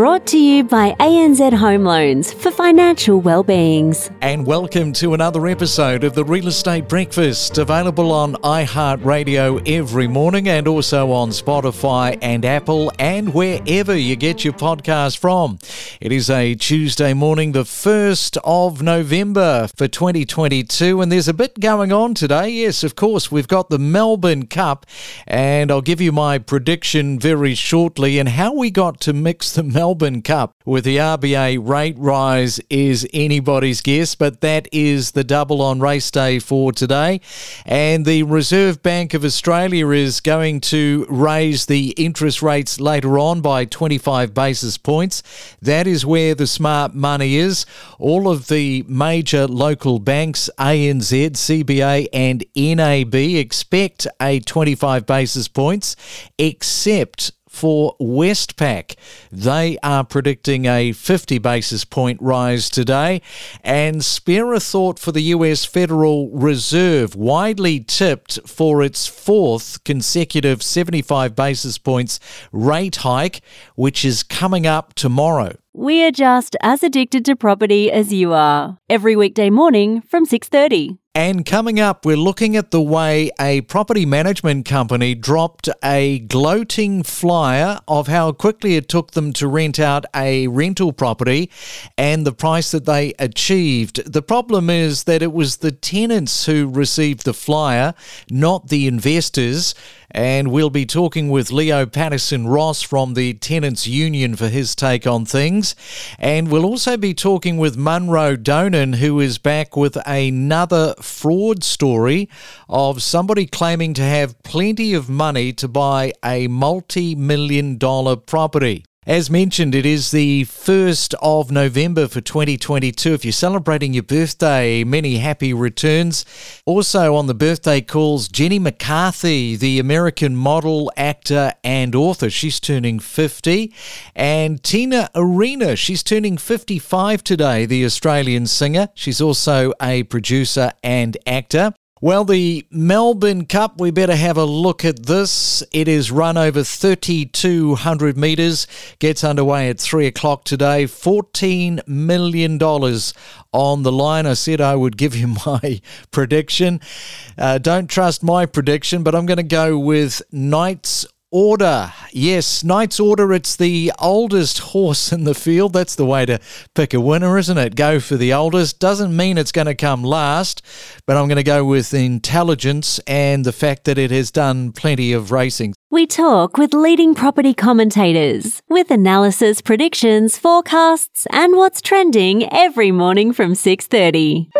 brought to you by ANZ Home Loans for financial well-beings. And welcome to another episode of the Real Estate Breakfast, available on iHeartRadio every morning and also on Spotify and Apple and wherever you get your podcast from. It is a Tuesday morning, the 1st of November for 2022, and there's a bit going on today. Yes, of course, we've got the Melbourne Cup, and I'll give you my prediction very shortly and how we got to mix the Melbourne Cup with the RBA rate rise is anybody's guess, but that is the double on race day for today. And the Reserve Bank of Australia is going to raise the interest rates later on by 25 basis points. That is where the smart money is. All of the major local banks, ANZ, CBA, and NAB, expect a 25 basis points, except for Westpac. They are predicting a 50 basis point rise today. And spare a thought for the US Federal Reserve, widely tipped for its fourth consecutive 75 basis points rate hike, which is coming up tomorrow. We are just as addicted to property as you are. Every weekday morning from 6:30. And coming up, we're looking at the way a property management company dropped a gloating flyer of how quickly it took them to rent out a rental property and the price that they achieved. The problem is that it was the tenants who received the flyer, not the investors. And we'll be talking with Leo Patterson Ross from the Tenants Union for his take on things. And we'll also be talking with Munro Donan, who is back with another fraud story of somebody claiming to have plenty of money to buy a multi million dollar property. As mentioned, it is the 1st of November for 2022. If you're celebrating your birthday, many happy returns. Also on the birthday calls, Jenny McCarthy, the American model, actor, and author. She's turning 50. And Tina Arena, she's turning 55 today, the Australian singer. She's also a producer and actor. Well, the Melbourne Cup, we better have a look at this. It is run over 3,200 metres, gets underway at 3 o'clock today. $14 million on the line. I said I would give you my prediction. Uh, don't trust my prediction, but I'm going to go with Knights Order. Yes, Knight's Order. It's the oldest horse in the field. That's the way to pick a winner, isn't it? Go for the oldest. Doesn't mean it's going to come last, but I'm going to go with intelligence and the fact that it has done plenty of racing. We talk with leading property commentators with analysis, predictions, forecasts, and what's trending every morning from 6:30.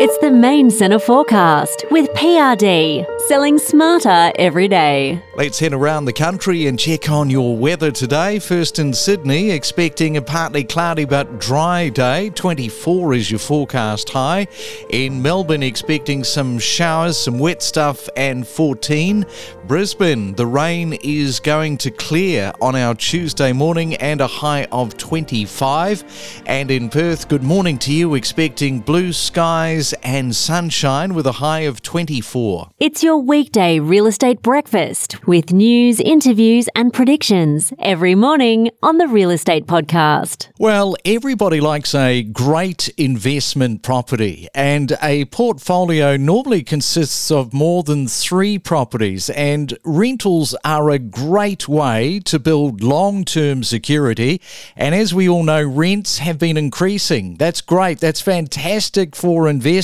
It's the main centre forecast with PRD, selling smarter every day. Let's head around the country and check on your weather today. First in Sydney, expecting a partly cloudy but dry day. 24 is your forecast high. In Melbourne, expecting some showers, some wet stuff, and 14. Brisbane, the rain is going to clear on our Tuesday morning and a high of 25. And in Perth, good morning to you, expecting blue skies and sunshine with a high of 24. It's your weekday real estate breakfast with news, interviews, and predictions every morning on the Real Estate Podcast. Well, everybody likes a great investment property, and a portfolio normally consists of more than three properties, and rentals are a great way to build long term security. And as we all know, rents have been increasing. That's great, that's fantastic for investors.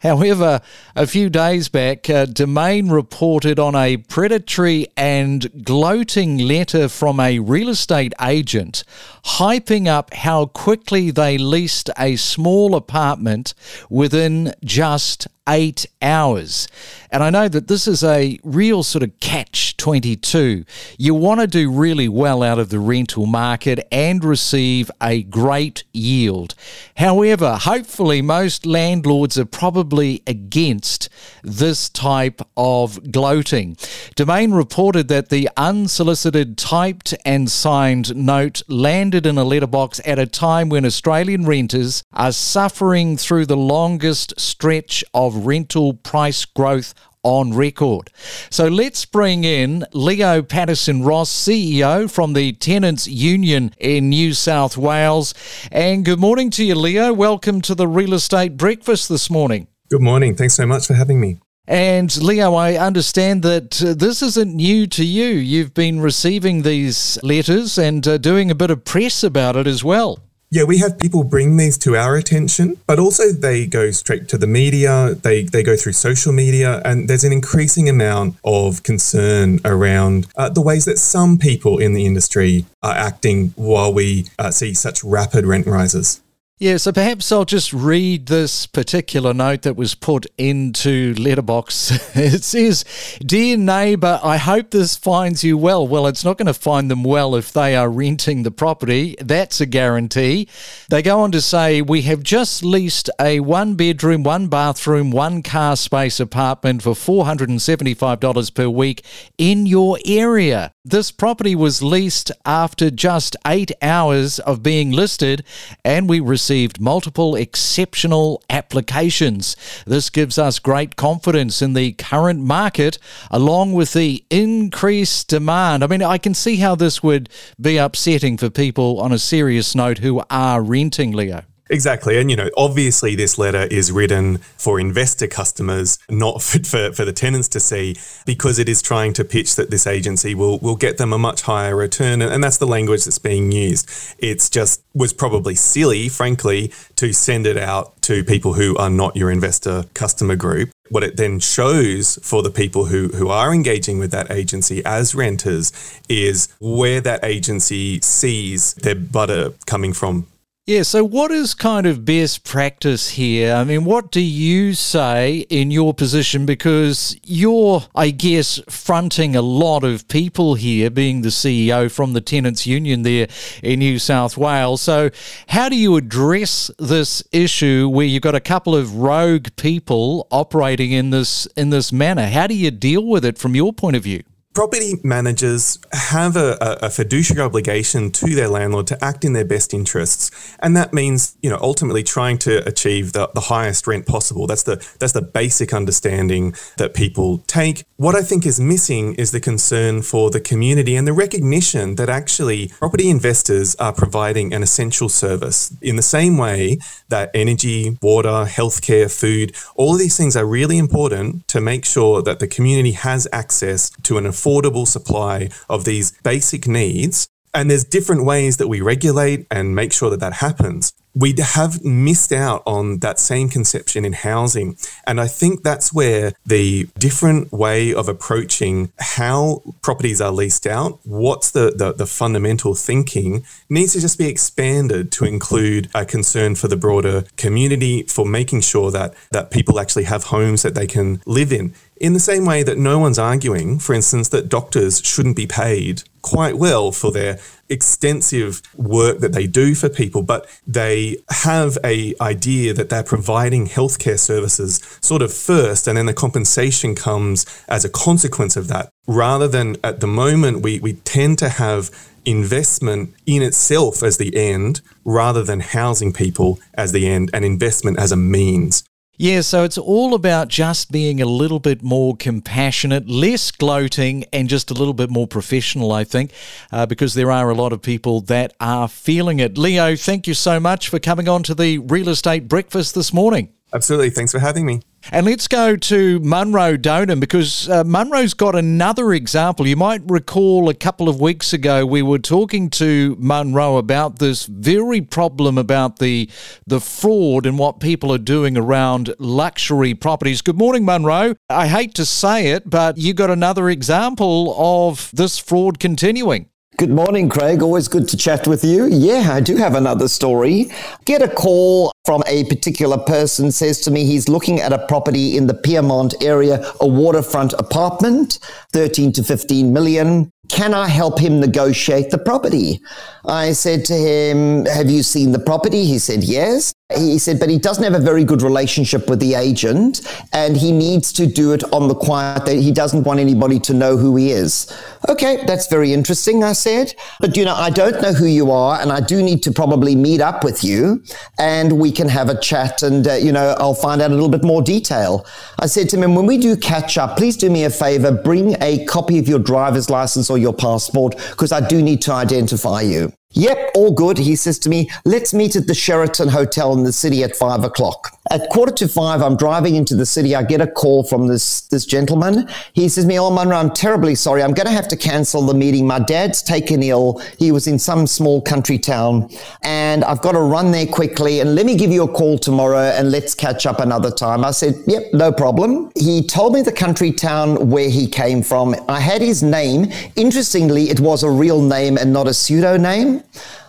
However, a few days back, uh, Domain reported on a predatory and gloating letter from a real estate agent hyping up how quickly they leased a small apartment within just eight hours. And I know that this is a real sort of catch 22. You want to do really well out of the rental market and receive a great yield. However, hopefully, most landlords are probably against this type of gloating. Domain reported that the unsolicited typed and signed note landed in a letterbox at a time when Australian renters are suffering through the longest stretch of rental price growth on record. So let's bring in Leo Patterson Ross, CEO from the Tenants Union in New South Wales. And good morning to you, Leo. Welcome to the Real Estate Breakfast this morning. Good morning. Thanks so much for having me. And Leo, I understand that uh, this isn't new to you. You've been receiving these letters and uh, doing a bit of press about it as well. Yeah, we have people bring these to our attention, but also they go straight to the media, they, they go through social media, and there's an increasing amount of concern around uh, the ways that some people in the industry are acting while we uh, see such rapid rent rises. Yeah, so perhaps I'll just read this particular note that was put into Letterbox. it says, Dear neighbour, I hope this finds you well. Well, it's not going to find them well if they are renting the property. That's a guarantee. They go on to say, We have just leased a one bedroom, one bathroom, one car space apartment for $475 per week in your area. This property was leased after just eight hours of being listed, and we received multiple exceptional applications. This gives us great confidence in the current market, along with the increased demand. I mean, I can see how this would be upsetting for people on a serious note who are renting, Leo. Exactly. And, you know, obviously this letter is written for investor customers, not for, for, for, the tenants to see, because it is trying to pitch that this agency will, will get them a much higher return. And that's the language that's being used. It's just was probably silly, frankly, to send it out to people who are not your investor customer group. What it then shows for the people who, who are engaging with that agency as renters is where that agency sees their butter coming from yeah, so what is kind of best practice here? I mean, what do you say in your position? Because you're, I guess, fronting a lot of people here, being the CEO from the Tenants Union there in New South Wales. So, how do you address this issue where you've got a couple of rogue people operating in this in this manner? How do you deal with it from your point of view? Property managers have a, a, fiduciary obligation to their landlord to act in their best interests, and that means you know ultimately trying to achieve the, the highest rent possible. That's the that's the basic understanding that people take. What I think is missing is the concern for the community and the recognition that actually property investors are providing an essential service in the same way that energy, water, healthcare, food, all of these things are really important to make sure that the community has access to an affordable supply of these basic needs. And there's different ways that we regulate and make sure that that happens we have missed out on that same conception in housing. And I think that's where the different way of approaching how properties are leased out, what's the, the, the, fundamental thinking, needs to just be expanded to include a concern for the broader community for making sure that, that people actually have homes that they can live in. In the same way that no one's arguing, for instance, that doctors shouldn't be paid quite well for their extensive work that they do for people, but they have a idea that they're providing healthcare services sort of first, and then the compensation comes as a consequence of that. Rather than at the moment, we, we tend to have investment in itself as the end rather than housing people as the end and investment as a means. Yeah, so it's all about just being a little bit more compassionate, less gloating, and just a little bit more professional, I think, uh, because there are a lot of people that are feeling it. Leo, thank you so much for coming on to the Real Estate Breakfast this morning. Absolutely. Thanks for having me. And let's go to Munro Donum because uh, Munro's got another example. You might recall a couple of weeks ago we were talking to Munro about this very problem about the the fraud and what people are doing around luxury properties. Good morning, Munro. I hate to say it, but you got another example of this fraud continuing. Good morning, Craig. Always good to chat with you. Yeah, I do have another story. Get a call from a particular person says to me he's looking at a property in the Pyrmont area, a waterfront apartment, 13 to 15 million. Can I help him negotiate the property? I said to him, Have you seen the property? He said, Yes. He said, but he doesn't have a very good relationship with the agent and he needs to do it on the quiet. That he doesn't want anybody to know who he is. Okay, that's very interesting, I said. But you know, I don't know who you are and I do need to probably meet up with you and we can have a chat and, uh, you know, I'll find out a little bit more detail. I said to him, when we do catch up, please do me a favor, bring a copy of your driver's license or your passport because I do need to identify you. Yep, all good. He says to me, let's meet at the Sheraton Hotel in the city at five o'clock. At quarter to five, I'm driving into the city. I get a call from this, this gentleman. He says me, Oh, Munro, I'm terribly sorry. I'm going to have to cancel the meeting. My dad's taken ill. He was in some small country town and I've got to run there quickly and let me give you a call tomorrow and let's catch up another time. I said, Yep, no problem. He told me the country town where he came from. I had his name. Interestingly, it was a real name and not a pseudo name.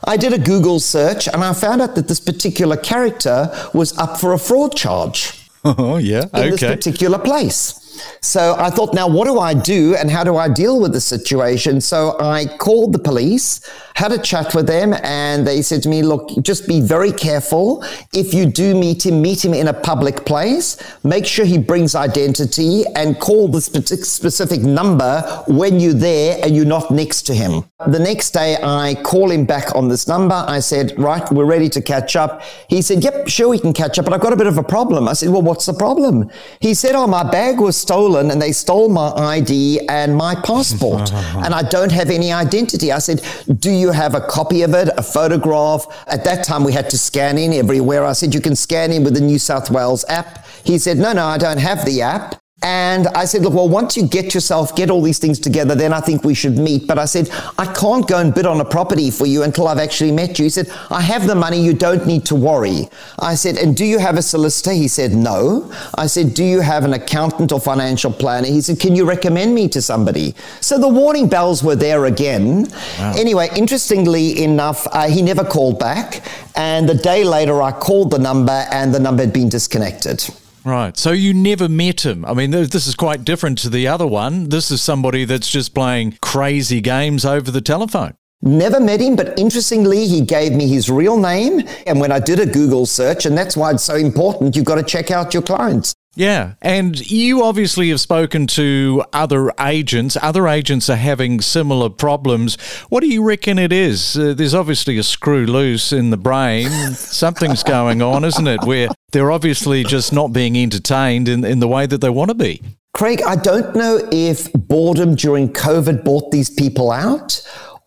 I did a Google search and I found out that this particular character was up for a fraud charge. Oh, yeah. In okay. this particular place. So I thought, now what do I do and how do I deal with the situation? So I called the police, had a chat with them, and they said to me, look, just be very careful. If you do meet him, meet him in a public place. Make sure he brings identity and call the specific number when you're there and you're not next to him. The next day, I call him back on this number. I said, right, we're ready to catch up. He said, yep, sure, we can catch up, but I've got a bit of a problem. I said, well, what's the problem? He said, oh, my bag was stolen and they stole my ID and my passport and I don't have any identity. I said, do you have a copy of it, a photograph? At that time, we had to scan in everywhere. I said, you can scan in with the New South Wales app. He said, no, no, I don't have the app. And I said, look, well, once you get yourself, get all these things together, then I think we should meet. But I said, I can't go and bid on a property for you until I've actually met you. He said, I have the money. You don't need to worry. I said, and do you have a solicitor? He said, no. I said, do you have an accountant or financial planner? He said, can you recommend me to somebody? So the warning bells were there again. Wow. Anyway, interestingly enough, uh, he never called back. And the day later, I called the number and the number had been disconnected. Right. So you never met him. I mean, this is quite different to the other one. This is somebody that's just playing crazy games over the telephone. Never met him, but interestingly, he gave me his real name. And when I did a Google search, and that's why it's so important, you've got to check out your clients. Yeah. And you obviously have spoken to other agents. Other agents are having similar problems. What do you reckon it is? Uh, there's obviously a screw loose in the brain. Something's going on, isn't it? Where they're obviously just not being entertained in, in the way that they want to be. Craig, I don't know if boredom during COVID brought these people out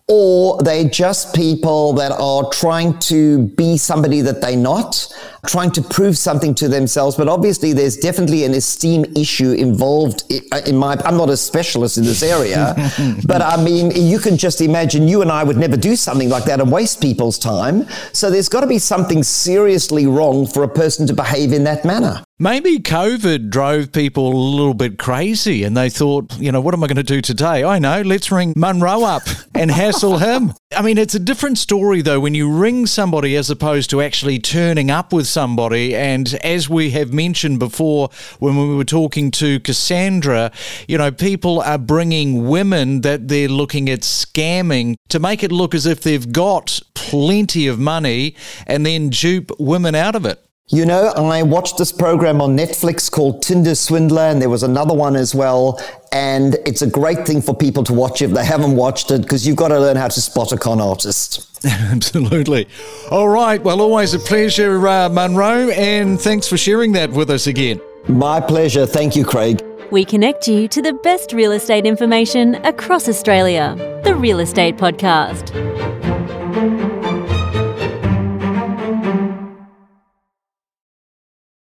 or they're just people that are trying to be somebody that they're not, trying to prove something to themselves. But obviously, there's definitely an esteem issue involved. Uh, in my, I'm not a specialist in this area, but I mean, you can just imagine you and I would never do something like that and waste people's time. So there's got to be something seriously wrong for a person to behave in that manner. Maybe COVID drove people a little bit crazy and they thought, you know, what am I going to do today? I know, let's ring Munro up and hassle him. I mean, it's a different story though when you ring somebody as opposed to actually turning up with somebody. And as we have mentioned before when we were talking to Cassandra, you know, people are bringing women that they're looking at scamming to make it look as if they've got plenty of money and then dupe women out of it. You know, I watched this program on Netflix called Tinder Swindler, and there was another one as well. And it's a great thing for people to watch if they haven't watched it, because you've got to learn how to spot a con artist. Absolutely. All right. Well, always a pleasure, uh, Munro, and thanks for sharing that with us again. My pleasure. Thank you, Craig. We connect you to the best real estate information across Australia. The Real Estate Podcast.